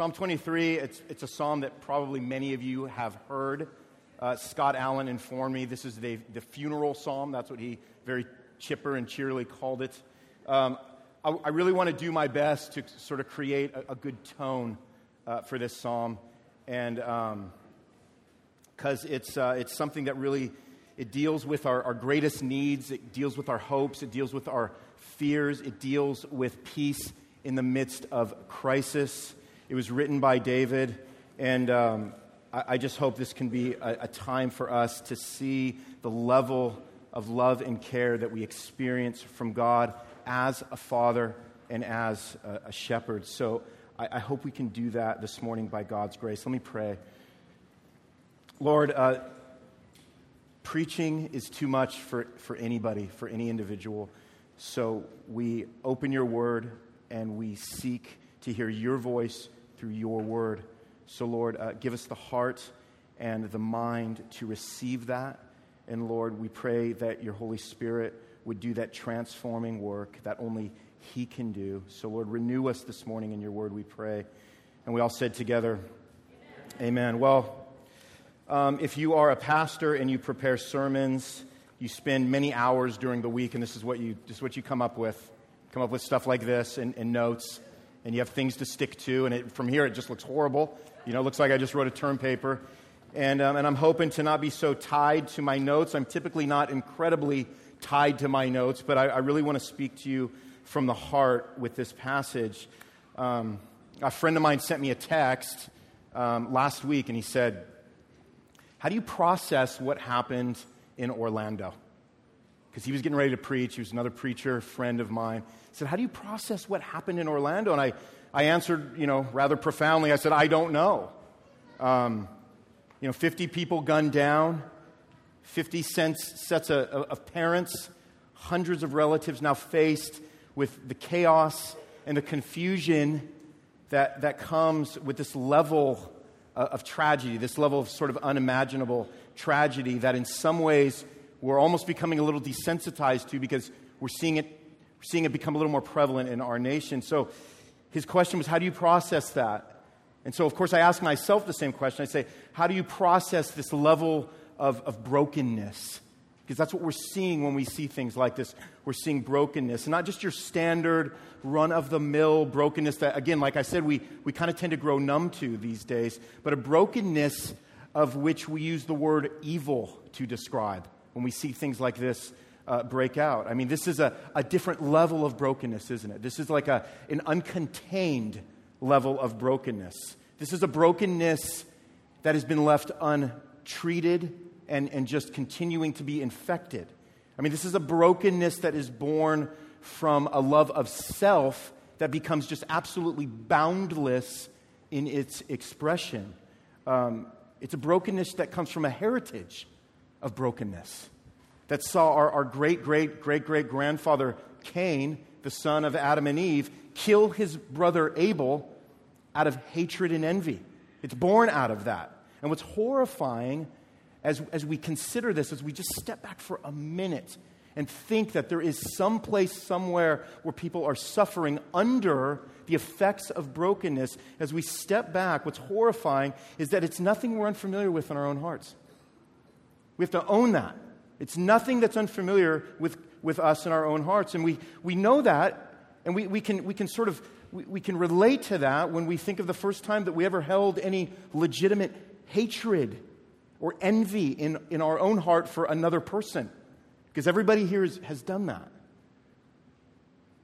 Psalm 23, it's, it's a psalm that probably many of you have heard. Uh, Scott Allen informed me this is the, the funeral psalm. That's what he very chipper and cheerily called it. Um, I, I, really want to do my best to sort of create a, a good tone uh, for this psalm. And because um, it's, uh, it's something that really it deals with our, our greatest needs, it deals with our hopes, it deals with our fears, it deals with peace in the midst of crisis. It was written by David, and um, I, I, just hope this can be a, a time for us to see the level of love and care that we experience from God as a father and as a, a shepherd. So I, I, hope we can do that this morning by God's grace. Let me pray. Lord, uh, preaching is too much for, for anybody, for any individual. So we open your word and we seek to hear your voice through your word. So, Lord, uh, give us the heart and the mind to receive that. And, Lord, we pray that your Holy Spirit would do that transforming work that only He can do. So, Lord, renew us this morning in your word, we pray. And we all said together, Amen. Amen. Well, um, if you are a pastor and you prepare sermons, you spend many hours during the week, and this is what you, this is what you come up with. Come up with stuff like this and, and notes and you have things to stick to, and it, from here it just looks horrible. You know, it looks like I just wrote a term paper. And, um, and I'm hoping to not be so tied to my notes. I'm typically not incredibly tied to my notes, but I, I really want to speak to you from the heart with this passage. Um, a friend of mine sent me a text um, last week, and he said, How do you process what happened in Orlando? Because he was getting ready to preach. He was another preacher, friend of mine He said, How do you process what happened in Orlando? And I, I answered, you know, rather profoundly. I said, I don't know. Um, you know, 50 people gunned down, 50 cents, sets of, of parents, hundreds of relatives now faced with the chaos and the confusion that, that comes with this level of tragedy, this level of sort of unimaginable tragedy that in some ways we're almost becoming a little desensitized to because we're seeing it we're seeing it become a little more prevalent in our nation. So his question was, how do you process that? And so, of course, I ask myself the same question. I say, how do you process this level of, of brokenness? Because that's what we're seeing when we see things like this. We're seeing brokenness. And not just your standard run of the mill brokenness that, again, like I said, we, we kind of tend to grow numb to these days, but a brokenness of which we use the word evil to describe when we see things like this uh, break out. I mean, this is a, a different level of brokenness, isn't it? This is like a, an uncontained level of brokenness. This is a brokenness that has been left untreated and, and just continuing to be infected. I mean, this is a brokenness that is born from a love of self that becomes just absolutely boundless in its expression. Um, it's a brokenness that comes from a heritage of brokenness that saw our, our great, great, great, great grandfather Cain, the son of Adam and Eve, kill his brother Abel out of hatred and envy. It's born out of that. And what's horrifying as, as we consider this, as we just step back for a minute and think that there is some place somewhere where people are suffering under the effects of brokenness, as we step back, what's horrifying is that it's nothing we're unfamiliar with in our own hearts. We have to own that. It's nothing that's unfamiliar with, with us in our own hearts. And we, we know that, and we, we, can, we can sort of we, we can relate to that when we think of the first time that we ever held any legitimate hatred or envy in, in our own heart for another person. Because everybody here is, has done that.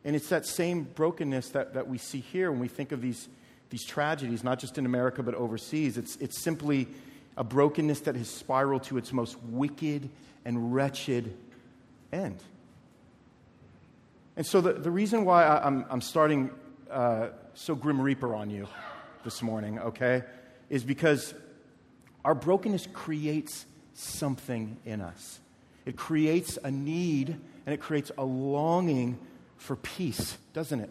And it's that same brokenness that, that we see here when we think of these, these tragedies, not just in America but overseas. It's, it's simply a brokenness that has spiraled to its most wicked and wretched end. And so, the, the reason why I, am I'm, I'm starting uh, so Grim Reaper on you this morning, okay, is because our brokenness creates something in us. It creates a need and it creates a longing for peace, doesn't it?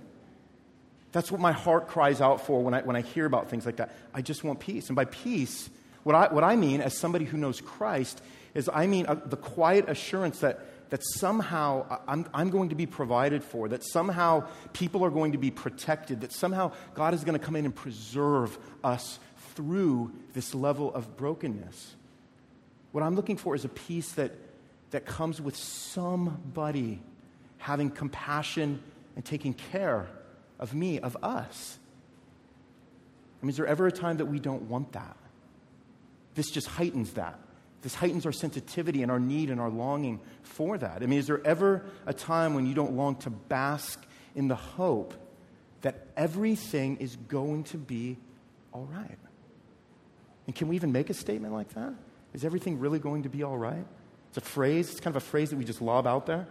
That's what my heart cries out for when I, when I hear about things like that. I just want peace. And by peace, what I, what I mean as somebody who knows Christ is I mean uh, the quiet assurance that, that somehow I'm, I'm going to be provided for, that somehow people are going to be protected, that somehow God is going to come in and preserve us through this level of brokenness. What I'm looking for is a peace that, that comes with somebody having compassion and taking care of me, of us. I mean, is there ever a time that we don't want that? This just heightens that. This heightens our sensitivity and our need and our longing for that. I mean, is there ever a time when you don't long to bask in the hope that everything is going to be all right? And can we even make a statement like that? Is everything really going to be all right? It's a phrase, it's kind of a phrase that we just lob out there.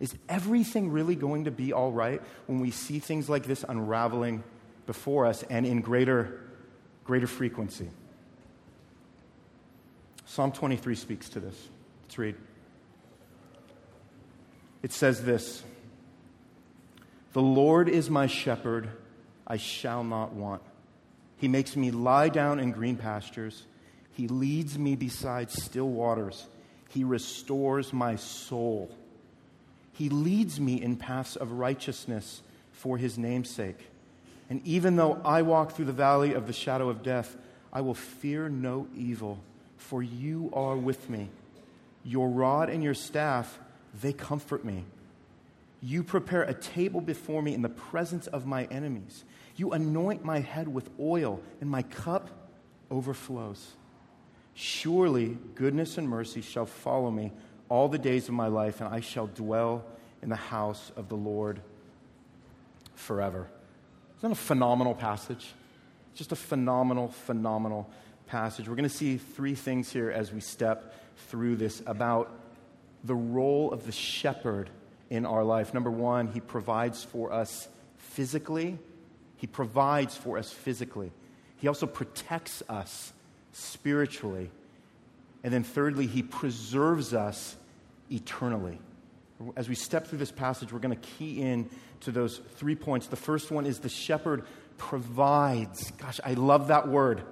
Is everything really going to be all right when we see things like this unraveling before us and in greater, greater frequency? Psalm 23 speaks to this. Let's read. It says this The Lord is my shepherd, I shall not want. He makes me lie down in green pastures. He leads me beside still waters. He restores my soul. He leads me in paths of righteousness for his name's sake. And even though I walk through the valley of the shadow of death, I will fear no evil for you are with me. Your rod and your staff, they comfort me. You prepare a table before me in the presence of my enemies. You anoint my head with oil, and my cup overflows. Surely goodness and mercy shall follow me all the days of my life, and I shall dwell in the house of the Lord forever. Isn't that a phenomenal passage? Just a phenomenal, phenomenal passage, we're going to see three things here as we step through this about the role of the shepherd in our life. Number one, he provides for us physically, he provides for us physically. He also protects us spiritually. And then, thirdly, he preserves us eternally. As we step through this passage, we're going to key in to those three points. The first one is the shepherd provides. Gosh, I love that word.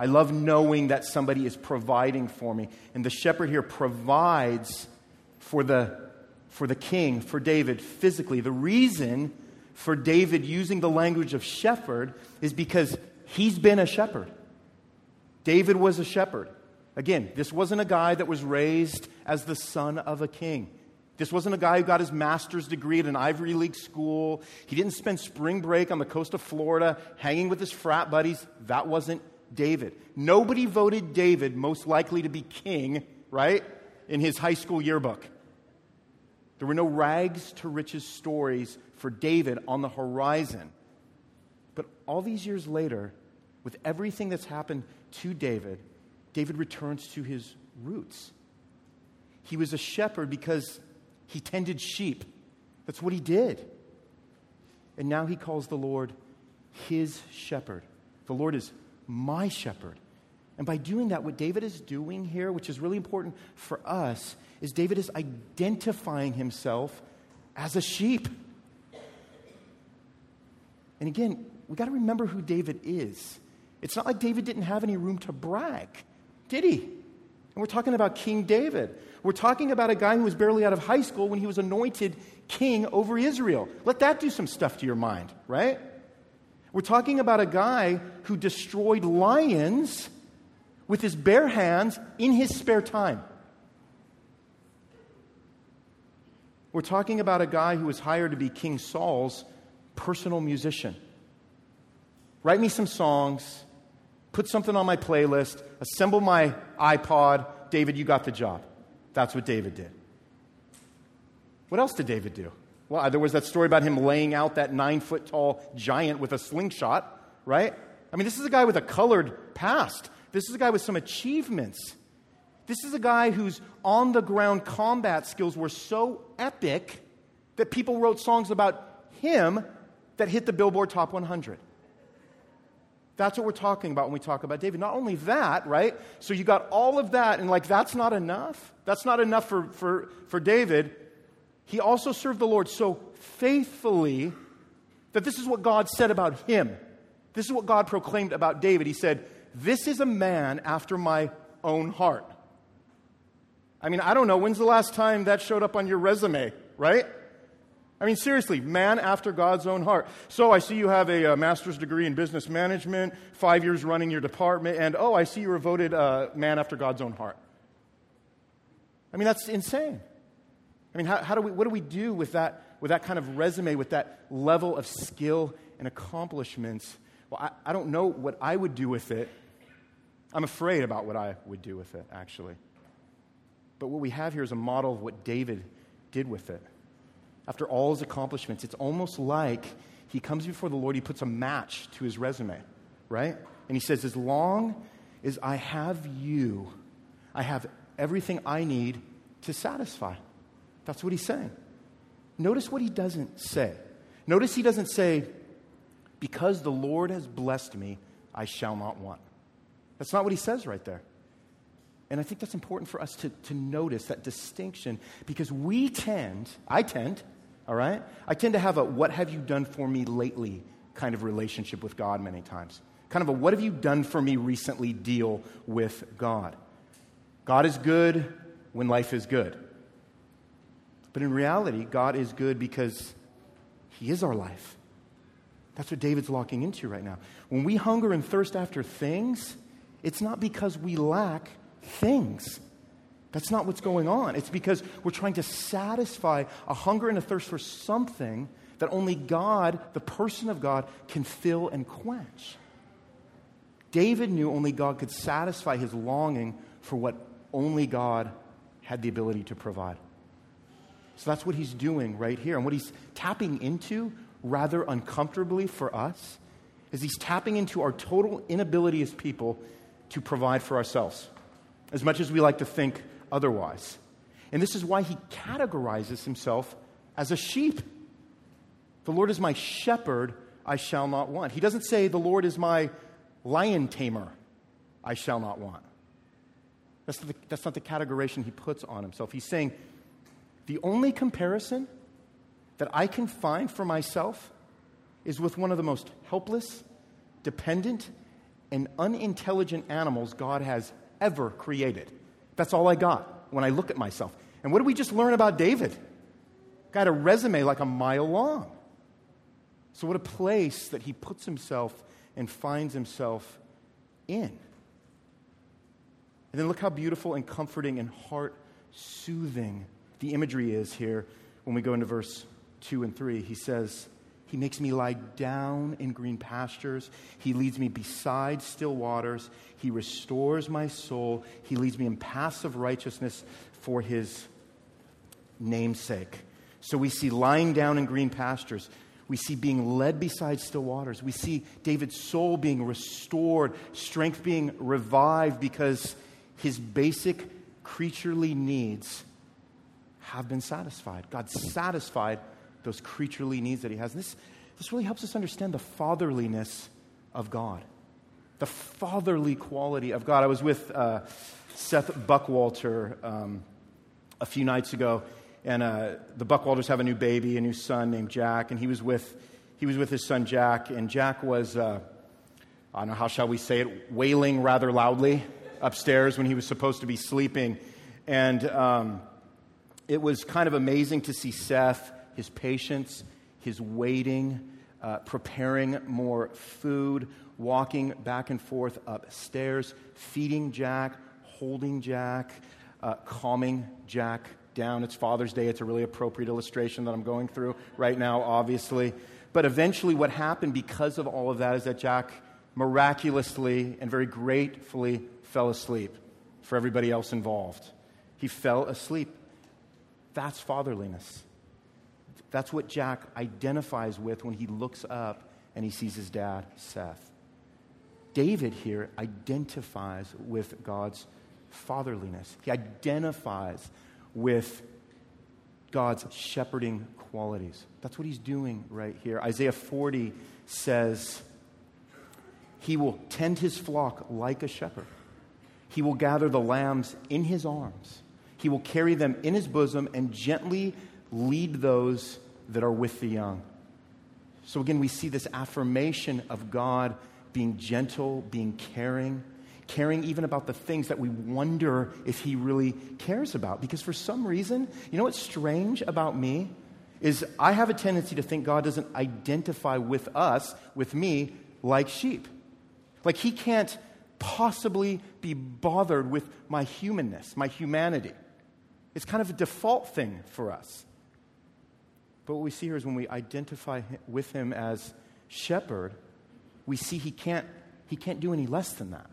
I love knowing that somebody is providing for me. And the shepherd here provides for the, for the king, for David, physically. The reason for David using the language of shepherd is because he's been a shepherd. David was a shepherd. Again, this wasn't a guy that was raised as the son of a king. This wasn't a guy who got his master's degree at an Ivy League school. He didn't spend spring break on the coast of Florida hanging with his frat buddies. That wasn't David. Nobody voted David most likely to be king, right, in his high school yearbook. There were no rags to riches stories for David on the horizon. But all these years later, with everything that's happened to David, David returns to his roots. He was a shepherd because he tended sheep. That's what he did. And now he calls the Lord his shepherd. The Lord is my shepherd. And by doing that, what David is doing here, which is really important for us, is David is identifying himself as a sheep. And again, we got to remember who David is. It's not like David didn't have any room to brag, did he? And we're talking about King David. We're talking about a guy who was barely out of high school when he was anointed king over Israel. Let that do some stuff to your mind, right? We're talking about a guy who destroyed lions with his bare hands in his spare time. We're talking about a guy who was hired to be King Saul's personal musician. Write me some songs, put something on my playlist, assemble my iPod. David, you got the job. That's what David did. What else did David do? Well, there was that story about him laying out that nine foot tall giant with a slingshot, right? I mean, this is a guy with a colored past. This is a guy with some achievements. This is a guy whose on the ground combat skills were so epic that people wrote songs about him that hit the Billboard Top 100. That's what we're talking about when we talk about David. Not only that, right? So you got all of that, and like, that's not enough. That's not enough for, for, for David he also served the Lord so faithfully that this is what God said about him. This is what God proclaimed about David. He said, This is a man after my own heart. I mean, I don't know. When's the last time that showed up on your resume, right? I mean, seriously, man after God's own heart. So I see you have a, a master's degree in business management, five years running your department, and oh, I see you were voted uh, man after God's own heart. I mean, that's insane. I mean, how, how, do we, what do we do with that, with that kind of resume, with that level of skill and accomplishments? Well, I, I don't know what I would do with it. I'm afraid about what I would do with it, actually. But what we have here is a model of what David did with it after all his accomplishments, it's almost like he comes before the Lord, he puts a match to his resume, right? And he says, As long as I have you, I have everything I need to satisfy. That's what he's saying. Notice what he doesn't say. Notice he doesn't say, Because the Lord has blessed me, I shall not want. That's not what he says right there. And I think that's important for us to, to notice that distinction because we tend, I tend, all right? I tend to have a what have you done for me lately kind of relationship with God many times. Kind of a what have you done for me recently deal with God. God is good when life is good. But in reality, God is good because He is our life. That's what David's locking into right now. When we hunger and thirst after things, it's not because we lack things. That's not what's going on. It's because we're trying to satisfy a hunger and a thirst for something that only God, the person of God, can fill and quench. David knew only God could satisfy his longing for what only God had the ability to provide. So that's what he's doing right here. And what he's tapping into, rather uncomfortably for us, is he's tapping into our total inability as people to provide for ourselves. As much as we like to think otherwise. And this is why he categorizes himself as a sheep. The Lord is my shepherd, I shall not want. He doesn't say, The Lord is my lion tamer, I shall not want. That's the, that's not the categorization he puts on himself. He's saying, The only comparison that I can find for myself is with one of the most helpless, dependent, and unintelligent animals God has ever created. That's all I got when I look at myself. And what did we just learn about David? Got a resume like a mile long. So, what a place that he puts himself and finds himself in. And then look how beautiful and comforting and heart soothing the imagery is here when we go into verse 2 and 3. He says, he makes me lie down in green pastures. He leads me beside still waters. He restores my soul. He leads me in paths of righteousness for his namesake. So we see lying down in green pastures. We see being led beside still waters. We see David's soul being restored, strength being revived because his basic creaturely needs have been satisfied. God satisfied those creaturely needs that he has. This, this really helps us understand the fatherliness of God, the fatherly quality of God. I was with uh, Seth Buckwalter um, a few nights ago, and uh, the Buckwalters have a new baby, a new son named Jack, and he was with, he was with his son Jack, and Jack was, uh, I don't know, how shall we say it, wailing rather loudly upstairs when he was supposed to be sleeping. And um, it was kind of amazing to see Seth his patience, his waiting, uh, preparing more food, walking back and forth upstairs, feeding Jack, holding Jack, uh, calming Jack down. It's Father's Day. It's a really appropriate illustration that I'm going through right now, obviously. But eventually, what happened because of all of that is that Jack miraculously and very gratefully fell asleep for everybody else involved. He fell asleep. That's fatherliness. That's what Jack identifies with when he looks up and he sees his dad, Seth. David here identifies with God's fatherliness. He identifies with God's shepherding qualities. That's what he's doing right here. Isaiah 40 says, He will tend his flock like a shepherd. He will gather the lambs in his arms. He will carry them in his bosom and gently lead those that are with the young. So again, we see this affirmation of God being gentle, being caring, caring even about the things that we wonder if He really cares about. Because for some reason, you know what's strange about me? Is I have a tendency to think God doesn't identify with us, with me, like sheep. Like He can't possibly be bothered with my humanness, my humanity. It's kind of a default thing for us. But what we see here is when we identify with him as shepherd, we see he can't, he can't do any less than that.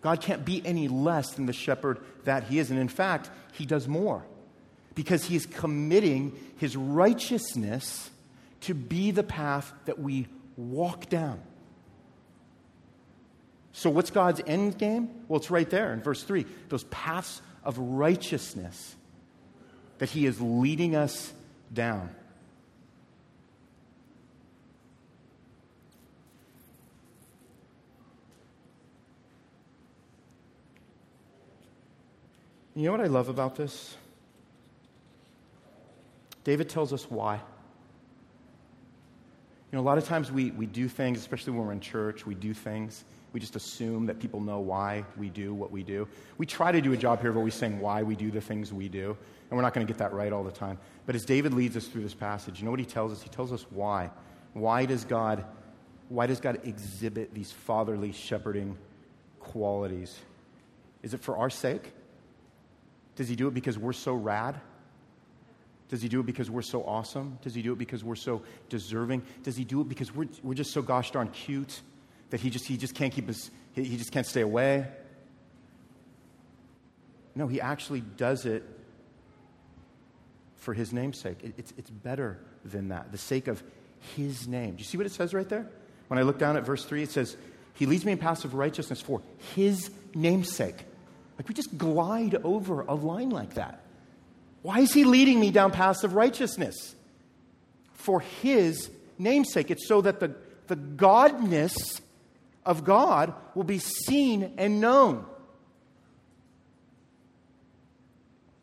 God can't be any less than the shepherd that he is. And in fact, he does more because he is committing his righteousness to be the path that we walk down. So, what's God's end game? Well, it's right there in verse 3 those paths of righteousness that He is leading us down. You know what I love about this? David tells us why. You know, a lot of times we, we do things, especially when we're in church, we do things we just assume that people know why we do what we do. We try to do a job here of always saying why we do the things we do, and we're not going to get that right all the time. But as David leads us through this passage, you know what he tells us? He tells us why. Why does God, why does God exhibit these fatherly shepherding qualities? Is it for our sake? Does he do it because we're so rad? Does he do it because we're so awesome? Does he do it because we're so deserving? Does he do it because we're, we're just so gosh darn cute? That he just, he just can't keep his, he, he just can't stay away. No, he actually does it for his name's sake. It, it's, it's better than that, the sake of his name. Do you see what it says right there? When I look down at verse 3, it says, He leads me in paths of righteousness for his namesake. Like we just glide over a line like that. Why is he leading me down paths of righteousness? For his namesake. It's so that the, the godness of God will be seen and known.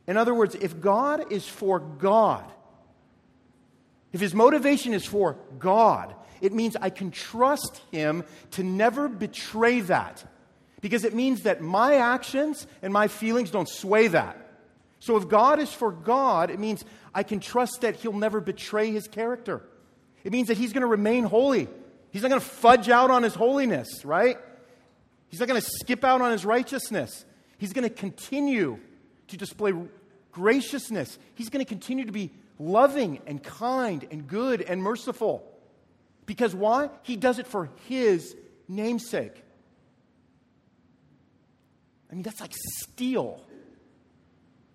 In other words, if God is for God, if his motivation is for God, it means I can trust him to never betray that. Because it means that my actions and my feelings don't sway that. So if God is for God, it means I can trust that he'll never betray his character. It means that he's going to remain holy. He's not going to fudge out on his holiness, right? He's not going to skip out on his righteousness. He's going to continue to display graciousness. He's going to continue to be loving and kind and good and merciful. Because why? He does it for his namesake. I mean, that's like steel.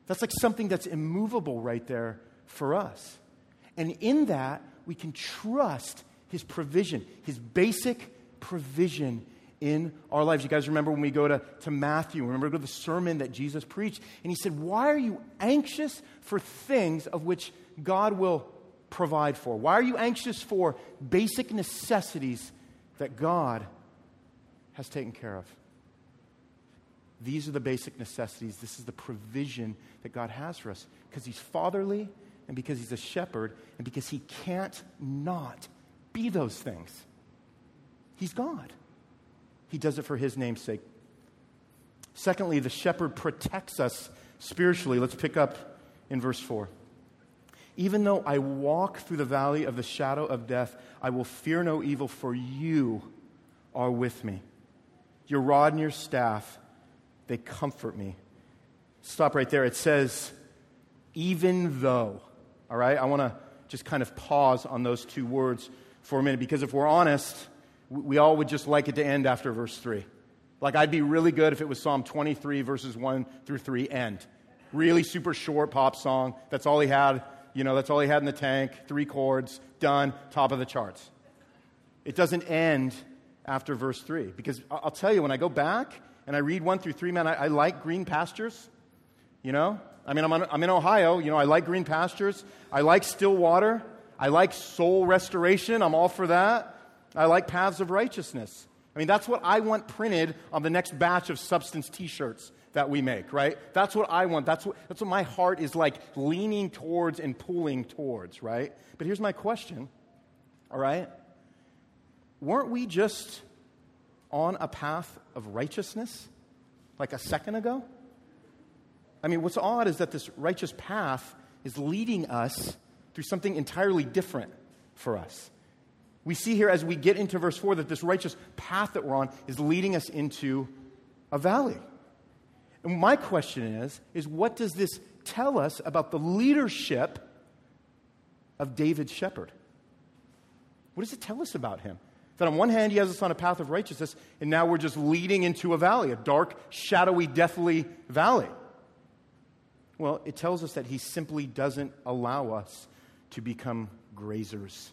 That's like something that's immovable right there for us. And in that, we can trust his provision, his basic provision in our lives. You guys remember when we go to, to Matthew, remember the sermon that Jesus preached, and he said, Why are you anxious for things of which God will provide for? Why are you anxious for basic necessities that God has taken care of? These are the basic necessities. This is the provision that God has for us because He's fatherly and because He's a shepherd and because He can't not be those things. He's God. He does it for his name's sake. Secondly, the shepherd protects us spiritually. Let's pick up in verse 4. Even though I walk through the valley of the shadow of death, I will fear no evil, for you are with me. Your rod and your staff, they comfort me. Stop right there. It says, even though. All right? I want to just kind of pause on those two words for a minute because if we're honest, we all would just like it to end after verse 3. Like, I'd be really good if it was Psalm 23, verses 1 through 3, end. Really super short pop song. That's all he had. You know, that's all he had in the tank. Three chords, done, top of the charts. It doesn't end after verse 3. Because I'll tell you, when I go back and I read 1 through 3, man, I, I like green pastures. You know? I mean, I'm, on, I'm in Ohio. You know, I like green pastures. I like still water. I like soul restoration. I'm all for that. I like paths of righteousness. I mean, that's what I want printed on the next batch of substance t shirts that we make, right? That's what I want. That's what, that's what my heart is like leaning towards and pulling towards, right? But here's my question, all right? Weren't we just on a path of righteousness like a second ago? I mean, what's odd is that this righteous path is leading us through something entirely different for us. We see here as we get into verse 4 that this righteous path that we're on is leading us into a valley. And my question is, is what does this tell us about the leadership of David's shepherd? What does it tell us about him? That on one hand, he has us on a path of righteousness, and now we're just leading into a valley, a dark, shadowy, deathly valley. Well, it tells us that he simply doesn't allow us to become grazers.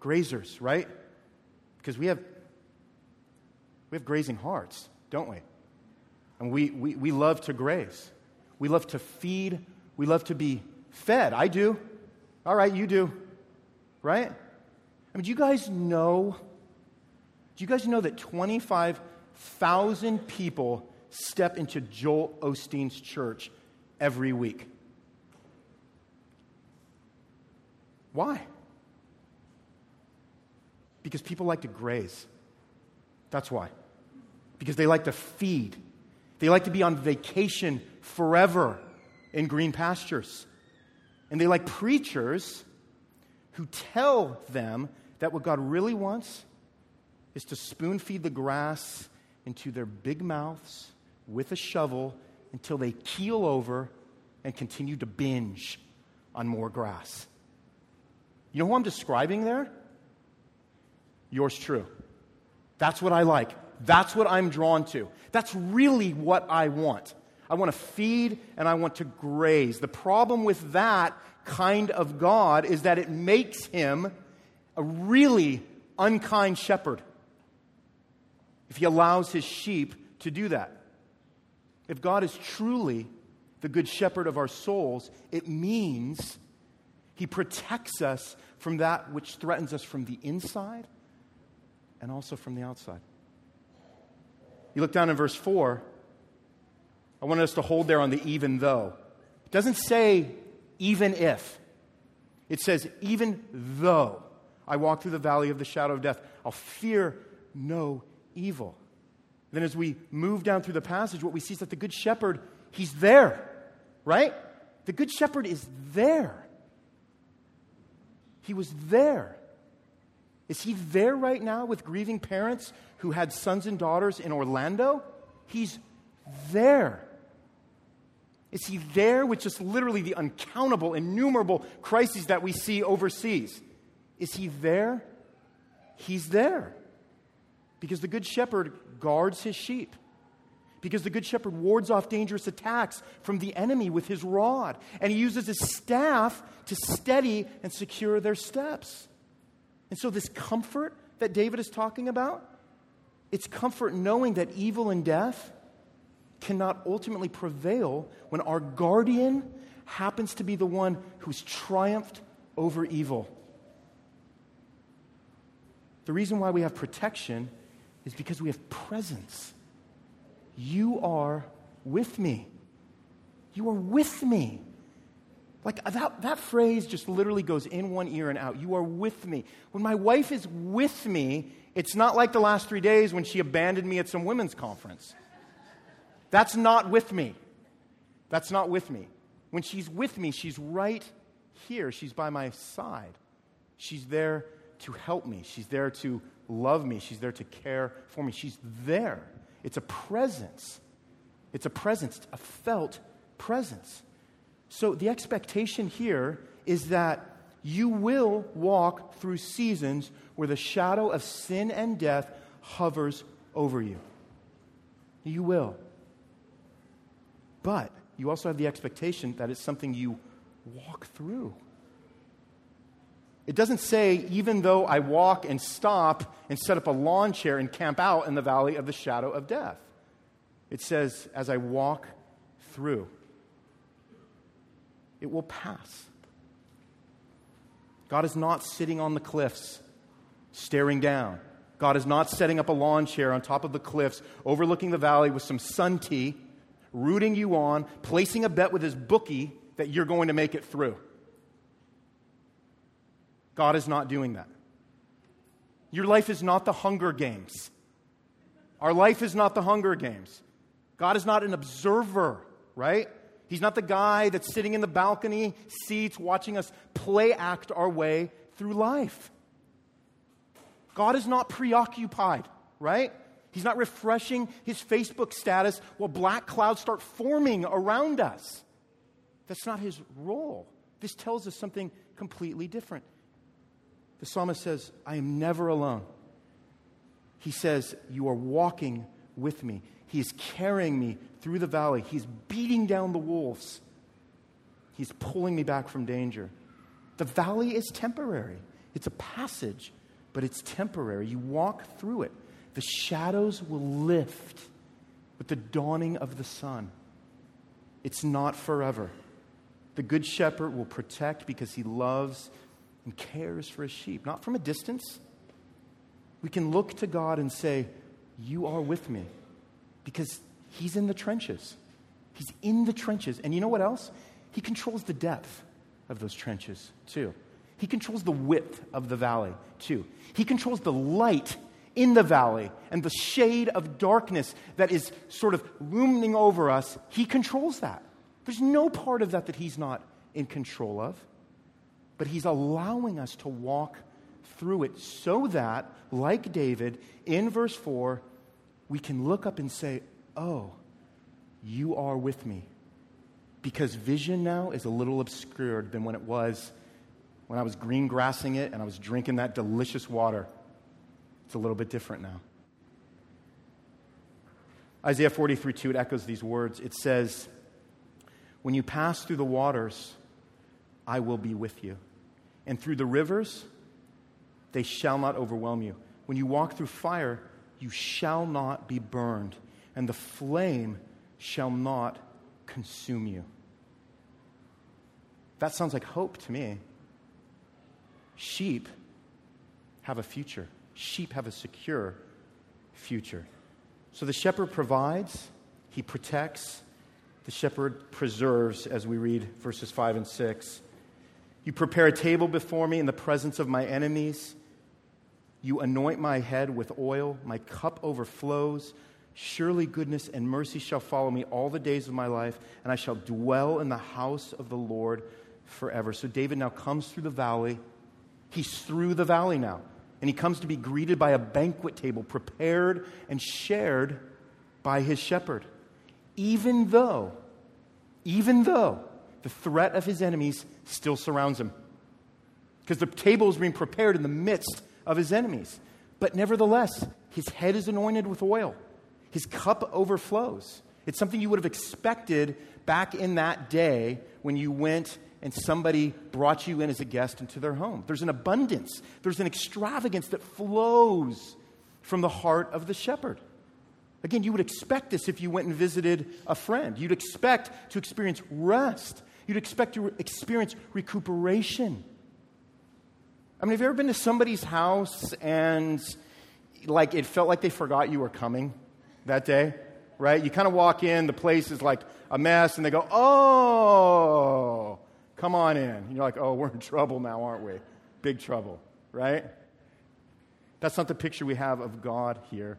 Grazers, right? Because we have, we have grazing hearts, don't we? And we, we, we love to graze. We love to feed. We love to be fed. I do. All right, you do. Right? I mean, do you guys know? Do you guys know that 25,000 people step into Joel Osteen's church every week? Why? Because people like to graze. That's why. Because they like to feed. They like to be on vacation forever in green pastures. And they like preachers who tell them that what God really wants is to spoon feed the grass into their big mouths with a shovel until they keel over and continue to binge on more grass. You know who I'm describing there? Yours true. That's what I like. That's what I'm drawn to. That's really what I want. I want to feed and I want to graze. The problem with that kind of God is that it makes him a really unkind shepherd if he allows his sheep to do that. If God is truly the good shepherd of our souls, it means he protects us from that which threatens us from the inside and also from the outside. You look down in verse 4. I wanted us to hold there on the even though. It doesn't say even if, it says even though I walk through the valley of the shadow of death, I'll fear no evil. Then, as we move down through the passage, what we see is that the Good Shepherd, he's there, right? The Good Shepherd is there. He was there. Is he there right now with grieving parents who had sons and daughters in Orlando? He's there. Is he there with just literally the uncountable, innumerable crises that we see overseas? Is he there? He's there. Because the Good Shepherd guards his sheep. Because the Good Shepherd wards off dangerous attacks from the enemy with his rod. And he uses his staff to steady and secure their steps. And so, this comfort that David is talking about, it's comfort knowing that evil and death cannot ultimately prevail when our guardian happens to be the one who's triumphed over evil. The reason why we have protection is because we have presence. You are with me. You are with me. Like uh, that, that phrase just literally goes in one ear and out. You are with me. When my wife is with me, it's not like the last three days when she abandoned me at some women's conference. That's not with me. That's not with me. When she's with me, she's right here. She's by my side. She's there to help me. She's there to love me. She's there to care for me. She's there. It's a presence. It's a presence, a felt presence. So the expectation here is that you will walk through seasons where the shadow of sin and death hovers over you. You will. But you also have the expectation that it's something you walk through. It doesn't say, even though I walk and stop and set up a lawn chair and camp out in the valley of the shadow of death. It says, as I walk through it will pass. God is not sitting on the cliffs staring down. God is not setting up a lawn chair on top of the cliffs, overlooking the valley with some sun tea, rooting you on, placing a bet with his bookie that you're going to make it through. God is not doing that. Your life is not the Hunger Games. Our life is not the Hunger Games. God is not an observer, right? He's not the guy that's sitting in the balcony seats watching us play act our way through life. God is not preoccupied, right? He's not refreshing his Facebook status while black clouds start forming around us. That's not his role. This tells us something completely different. The psalmist says, I am never alone. He says, You are walking with me. He is carrying me through the valley. He's beating down the wolves. He's pulling me back from danger. The valley is temporary, it's a passage, but it's temporary. You walk through it. The shadows will lift with the dawning of the sun. It's not forever. The good shepherd will protect because he loves and cares for his sheep, not from a distance. We can look to God and say, You are with me, because he's in the trenches. He's in the trenches. And you know what else? He controls the depth of those trenches, too. He controls the width of the valley, too. He controls the light in the valley and the shade of darkness that is sort of looming over us. He controls that. There's no part of that that he's not in control of. But he's allowing us to walk through it so that, like David, in verse 4, we can look up and say, Oh, you are with me. Because vision now is a little obscured than when it was when I was green grassing it and I was drinking that delicious water. It's a little bit different now. Isaiah 43 2, it echoes these words. It says, When you pass through the waters, I will be with you. And through the rivers, they shall not overwhelm you. When you walk through fire, you shall not be burned, and the flame shall not consume you. That sounds like hope to me. Sheep have a future, sheep have a secure future. So the shepherd provides, he protects, the shepherd preserves, as we read verses 5 and 6. You prepare a table before me in the presence of my enemies. You anoint my head with oil, my cup overflows. Surely goodness and mercy shall follow me all the days of my life, and I shall dwell in the house of the Lord forever. So David now comes through the valley He's through the valley now. And he comes to be greeted by a banquet table prepared and shared by his shepherd. Even though, even though the threat of his enemies still surrounds him. Because the table is being prepared in the midst of his enemies. But nevertheless, his head is anointed with oil, his cup overflows. It's something you would have expected back in that day when you went and somebody brought you in as a guest into their home. There's an abundance, there's an extravagance that flows from the heart of the shepherd. Again, you would expect this if you went and visited a friend. You'd expect to experience rest. You'd expect to experience recuperation. I mean, have you ever been to somebody's house and like it felt like they forgot you were coming that day? Right? You kind of walk in, the place is like a mess, and they go, Oh, Come on in. And you're like, oh, we're in trouble now, aren't we? Big trouble, right? That's not the picture we have of God here.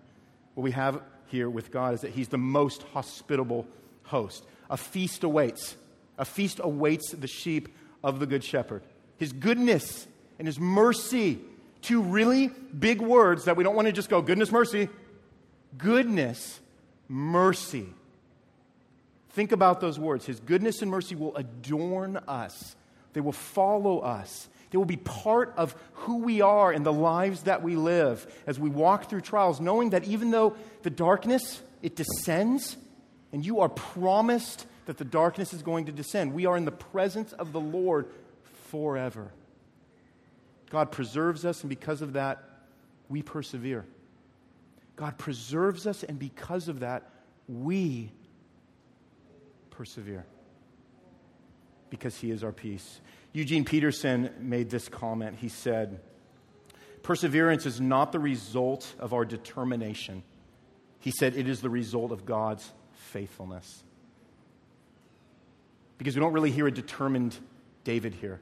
What we have here with God is that He's the most hospitable host. A feast awaits. A feast awaits the sheep of the Good Shepherd. His goodness and His mercy. Two really big words that we don't want to just go goodness, mercy. Goodness, mercy. Think about those words. His goodness and mercy will adorn us, they will follow us. They will be part of who we are and the lives that we live as we walk through trials, knowing that even though the darkness, it descends, and you are promised that the darkness is going to descend. We are in the presence of the Lord forever. God preserves us, and because of that, we persevere. God preserves us, and because of that, we persevere because he is our peace. Eugene Peterson made this comment. He said, Perseverance is not the result of our determination. He said, it is the result of God's faithfulness. Because we don't really hear a determined David here.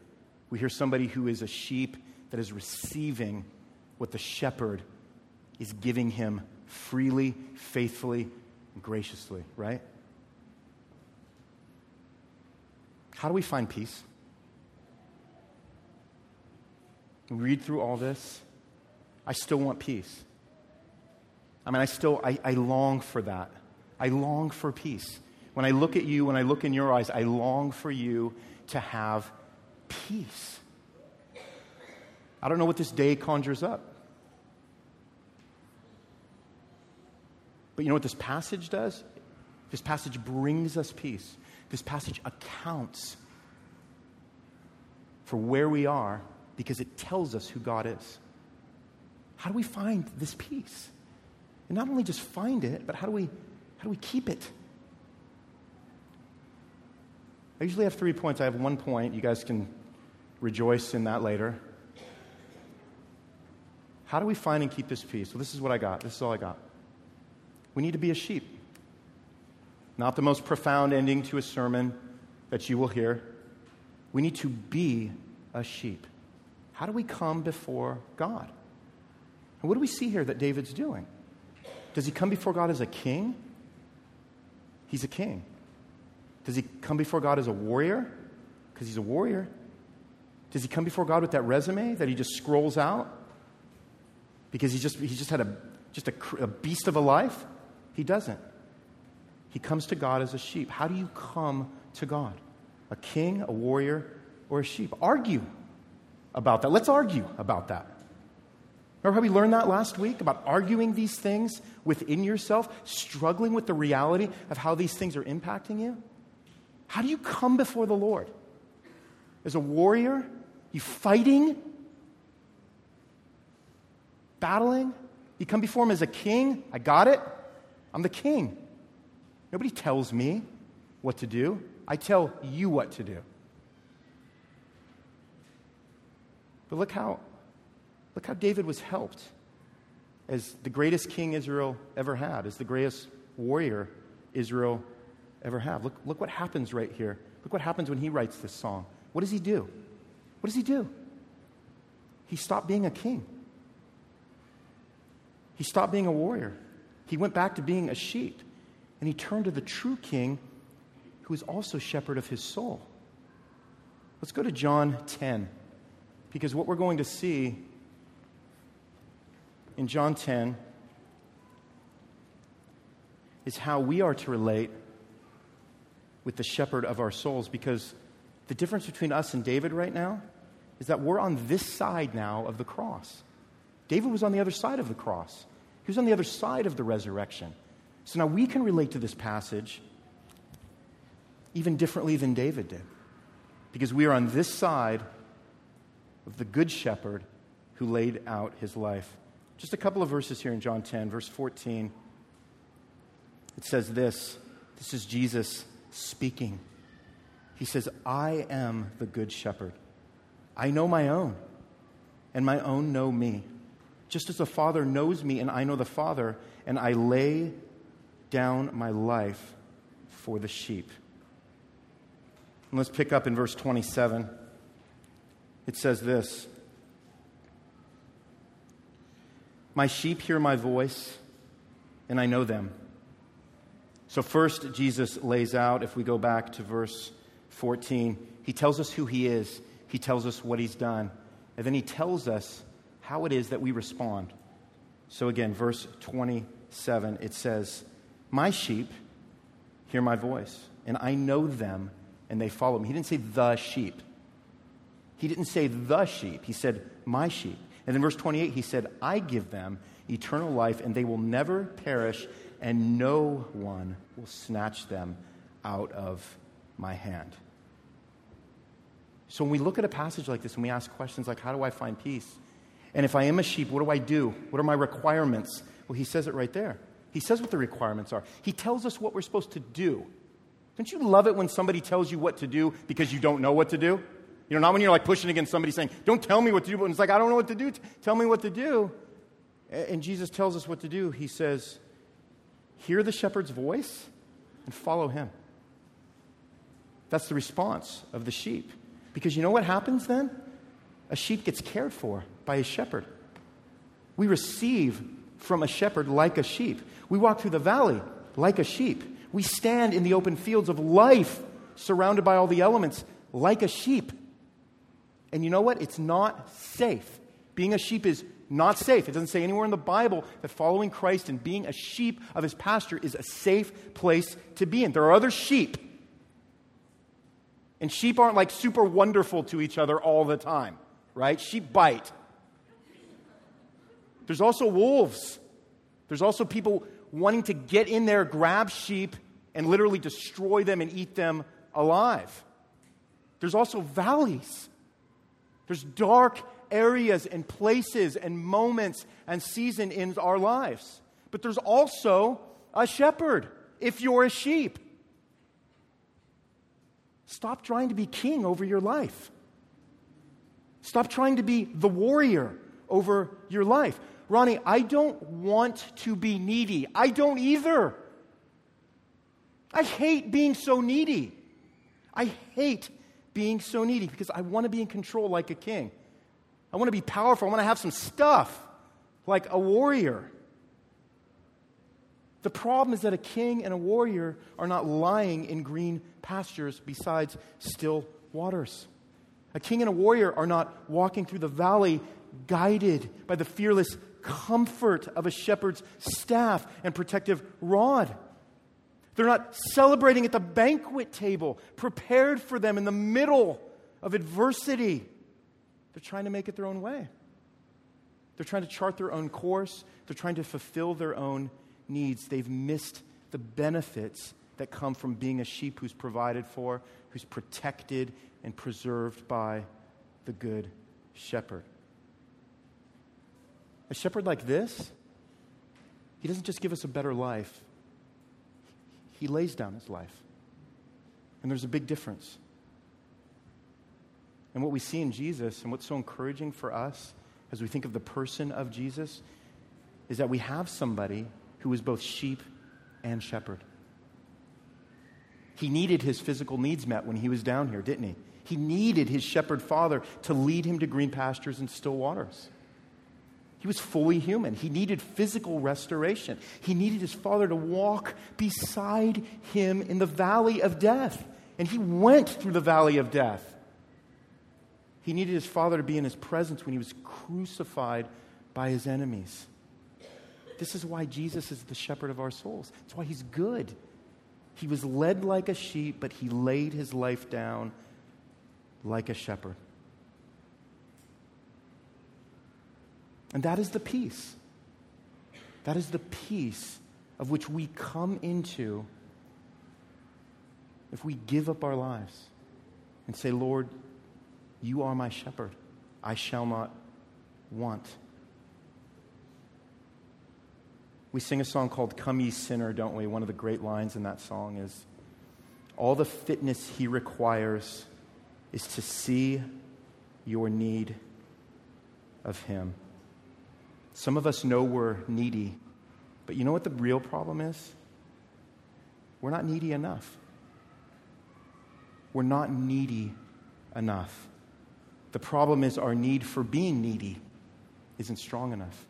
We hear somebody who is a sheep that is receiving what the shepherd is giving him freely, faithfully, and graciously, right? How do we find peace? Read through all this. I still want peace. I mean, I still, I, I long for that. I long for peace. When I look at you, when I look in your eyes, I long for you to have peace. I don't know what this day conjures up. But you know what this passage does? This passage brings us peace. This passage accounts for where we are because it tells us who God is. How do we find this peace? And not only just find it, but how do we, how do we keep it? I usually have three points. I have one point. You guys can rejoice in that later. How do we find and keep this peace? Well, this is what I got. This is all I got. We need to be a sheep. Not the most profound ending to a sermon that you will hear. We need to be a sheep. How do we come before God? And what do we see here that David's doing? Does he come before God as a king? He's a king. Does he come before God as a warrior? Because he's a warrior. Does he come before God with that resume that he just scrolls out? Because he just, he just had a, just a, a beast of a life? He doesn't. He comes to God as a sheep. How do you come to God? A king, a warrior, or a sheep? Argue about that. Let's argue about that. Remember how we learned that last week about arguing these things within yourself, struggling with the reality of how these things are impacting you? How do you come before the Lord? As a warrior? You fighting? Battling? You come before him as a king? I got it. I'm the king. Nobody tells me what to do. I tell you what to do. But look how, look how David was helped as the greatest king Israel ever had, as the greatest warrior Israel ever have. Look, look what happens right here. Look what happens when he writes this song. What does he do? What does he do? He stopped being a king. He stopped being a warrior. He went back to being a sheep. And he turned to the true king who is also shepherd of his soul. Let's go to John 10. Because what we're going to see in John 10 is how we are to relate with the shepherd of our souls. Because the difference between us and David right now is that we're on this side now of the cross. David was on the other side of the cross, he was on the other side of the resurrection. So now we can relate to this passage even differently than David did. Because we are on this side of the Good Shepherd who laid out his life. Just a couple of verses here in John 10, verse 14. It says this this is Jesus speaking. He says, I am the Good Shepherd. I know my own, and my own know me. Just as the Father knows me, and I know the Father, and I lay down my life for the sheep. And let's pick up in verse 27 it says this My sheep hear my voice, and I know them. So, first, Jesus lays out, if we go back to verse 14, he tells us who he is, he tells us what he's done, and then he tells us how it is that we respond. So, again, verse 27, it says, My sheep hear my voice, and I know them, and they follow me. He didn't say the sheep. He didn't say the sheep, he said my sheep. And in verse 28, he said, I give them eternal life, and they will never perish, and no one will snatch them out of my hand. So when we look at a passage like this and we ask questions like, How do I find peace? And if I am a sheep, what do I do? What are my requirements? Well, he says it right there. He says what the requirements are. He tells us what we're supposed to do. Don't you love it when somebody tells you what to do because you don't know what to do? You know, not when you're like pushing against somebody saying, Don't tell me what to do, but it's like, I don't know what to do. Tell me what to do. And Jesus tells us what to do. He says, Hear the shepherd's voice and follow him. That's the response of the sheep. Because you know what happens then? A sheep gets cared for by a shepherd. We receive from a shepherd like a sheep. We walk through the valley like a sheep. We stand in the open fields of life, surrounded by all the elements, like a sheep. And you know what? It's not safe. Being a sheep is not safe. It doesn't say anywhere in the Bible that following Christ and being a sheep of his pasture is a safe place to be in. There are other sheep. And sheep aren't like super wonderful to each other all the time, right? Sheep bite. There's also wolves. There's also people wanting to get in there, grab sheep, and literally destroy them and eat them alive. There's also valleys. There's dark areas and places and moments and season in our lives. But there's also a shepherd if you're a sheep. Stop trying to be king over your life. Stop trying to be the warrior over your life. Ronnie, I don't want to be needy. I don't either. I hate being so needy. I hate being so needy because I want to be in control like a king. I want to be powerful. I want to have some stuff like a warrior. The problem is that a king and a warrior are not lying in green pastures besides still waters. A king and a warrior are not walking through the valley guided by the fearless comfort of a shepherd's staff and protective rod. They're not celebrating at the banquet table, prepared for them in the middle of adversity. They're trying to make it their own way. They're trying to chart their own course. They're trying to fulfill their own needs. They've missed the benefits that come from being a sheep who's provided for, who's protected and preserved by the good shepherd. A shepherd like this, he doesn't just give us a better life, he lays down his life. And there's a big difference. And what we see in Jesus, and what's so encouraging for us as we think of the person of Jesus, is that we have somebody who is both sheep and shepherd. He needed his physical needs met when he was down here, didn't he? He needed his shepherd father to lead him to green pastures and still waters. He was fully human. He needed physical restoration. He needed his father to walk beside him in the valley of death. And he went through the valley of death. He needed his father to be in his presence when he was crucified by his enemies. This is why Jesus is the shepherd of our souls. It's why he's good. He was led like a sheep, but he laid his life down like a shepherd. And that is the peace. That is the peace of which we come into if we give up our lives and say, Lord, you are my shepherd. I shall not want. We sing a song called Come Ye Sinner, don't we? One of the great lines in that song is All the fitness he requires is to see your need of him. Some of us know we're needy, but you know what the real problem is? We're not needy enough. We're not needy enough. The problem is our need for being needy isn't strong enough.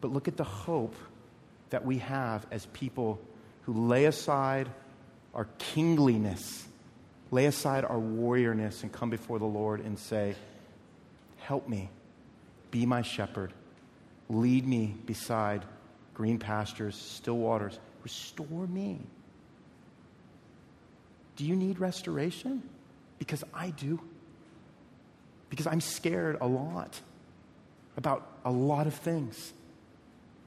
But look at the hope that we have as people who lay aside our kingliness, lay aside our warriorness, and come before the Lord and say, Help me, be my shepherd. Lead me beside green pastures, still waters. Restore me. Do you need restoration? Because I do. Because I'm scared a lot about a lot of things.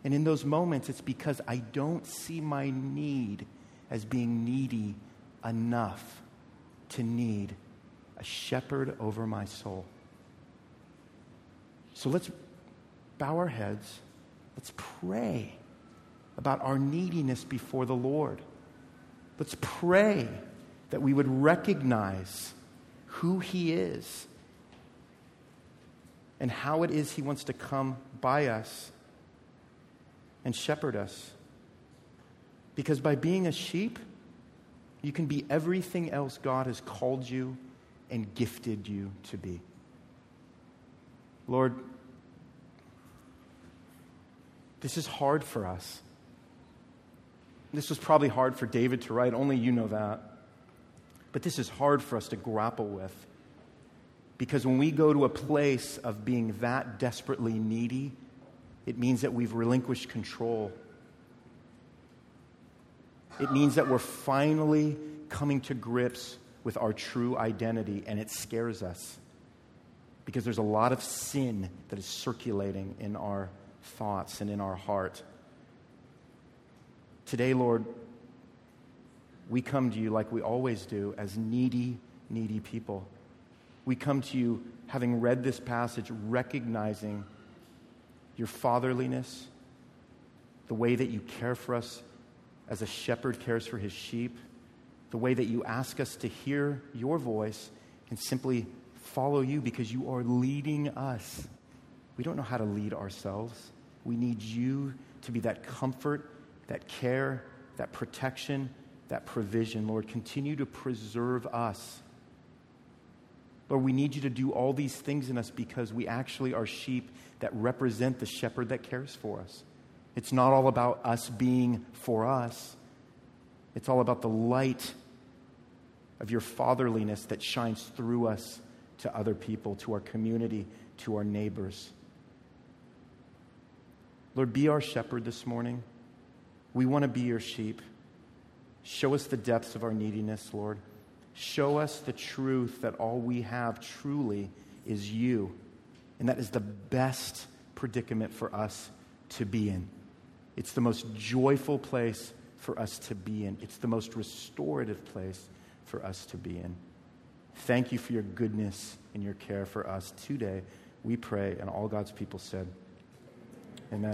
And in those moments, it's because I don't see my need as being needy enough to need a shepherd over my soul. So let's bow our heads. Let's pray about our neediness before the Lord. Let's pray that we would recognize who He is and how it is He wants to come by us and shepherd us. Because by being a sheep, you can be everything else God has called you and gifted you to be. Lord, This is hard for us. This was probably hard for David to write, only you know that. But this is hard for us to grapple with. Because when we go to a place of being that desperately needy, it means that we've relinquished control. It means that we're finally coming to grips with our true identity, and it scares us because there's a lot of sin that is circulating in our thoughts and in our heart. Today, Lord, we come to you like we always do as needy, needy people. We come to you having read this passage, recognizing your fatherliness, the way that you care for us as a shepherd cares for his sheep, the way that you ask us to hear your voice and simply follow you because you are leading us. We don't know how to lead ourselves. We need you to be that comfort, that care, that protection, that provision. Lord, continue to preserve us. Lord, we need you to do all these things in us because we actually are sheep that represent the shepherd that cares for us. It's not all about us being for us, it's all about the light of your fatherliness that shines through us to other people, to our community, to our neighbors. Lord, be our shepherd this morning. We want to be your sheep. Show us the depths of our neediness, Lord. Show us the truth that all we have truly is you. And that is the best predicament for us to be in. It's the most joyful place for us to be in. It's the most restorative place for us to be in. Thank you for your goodness and your care for us today. We pray, and all God's people said, Amen.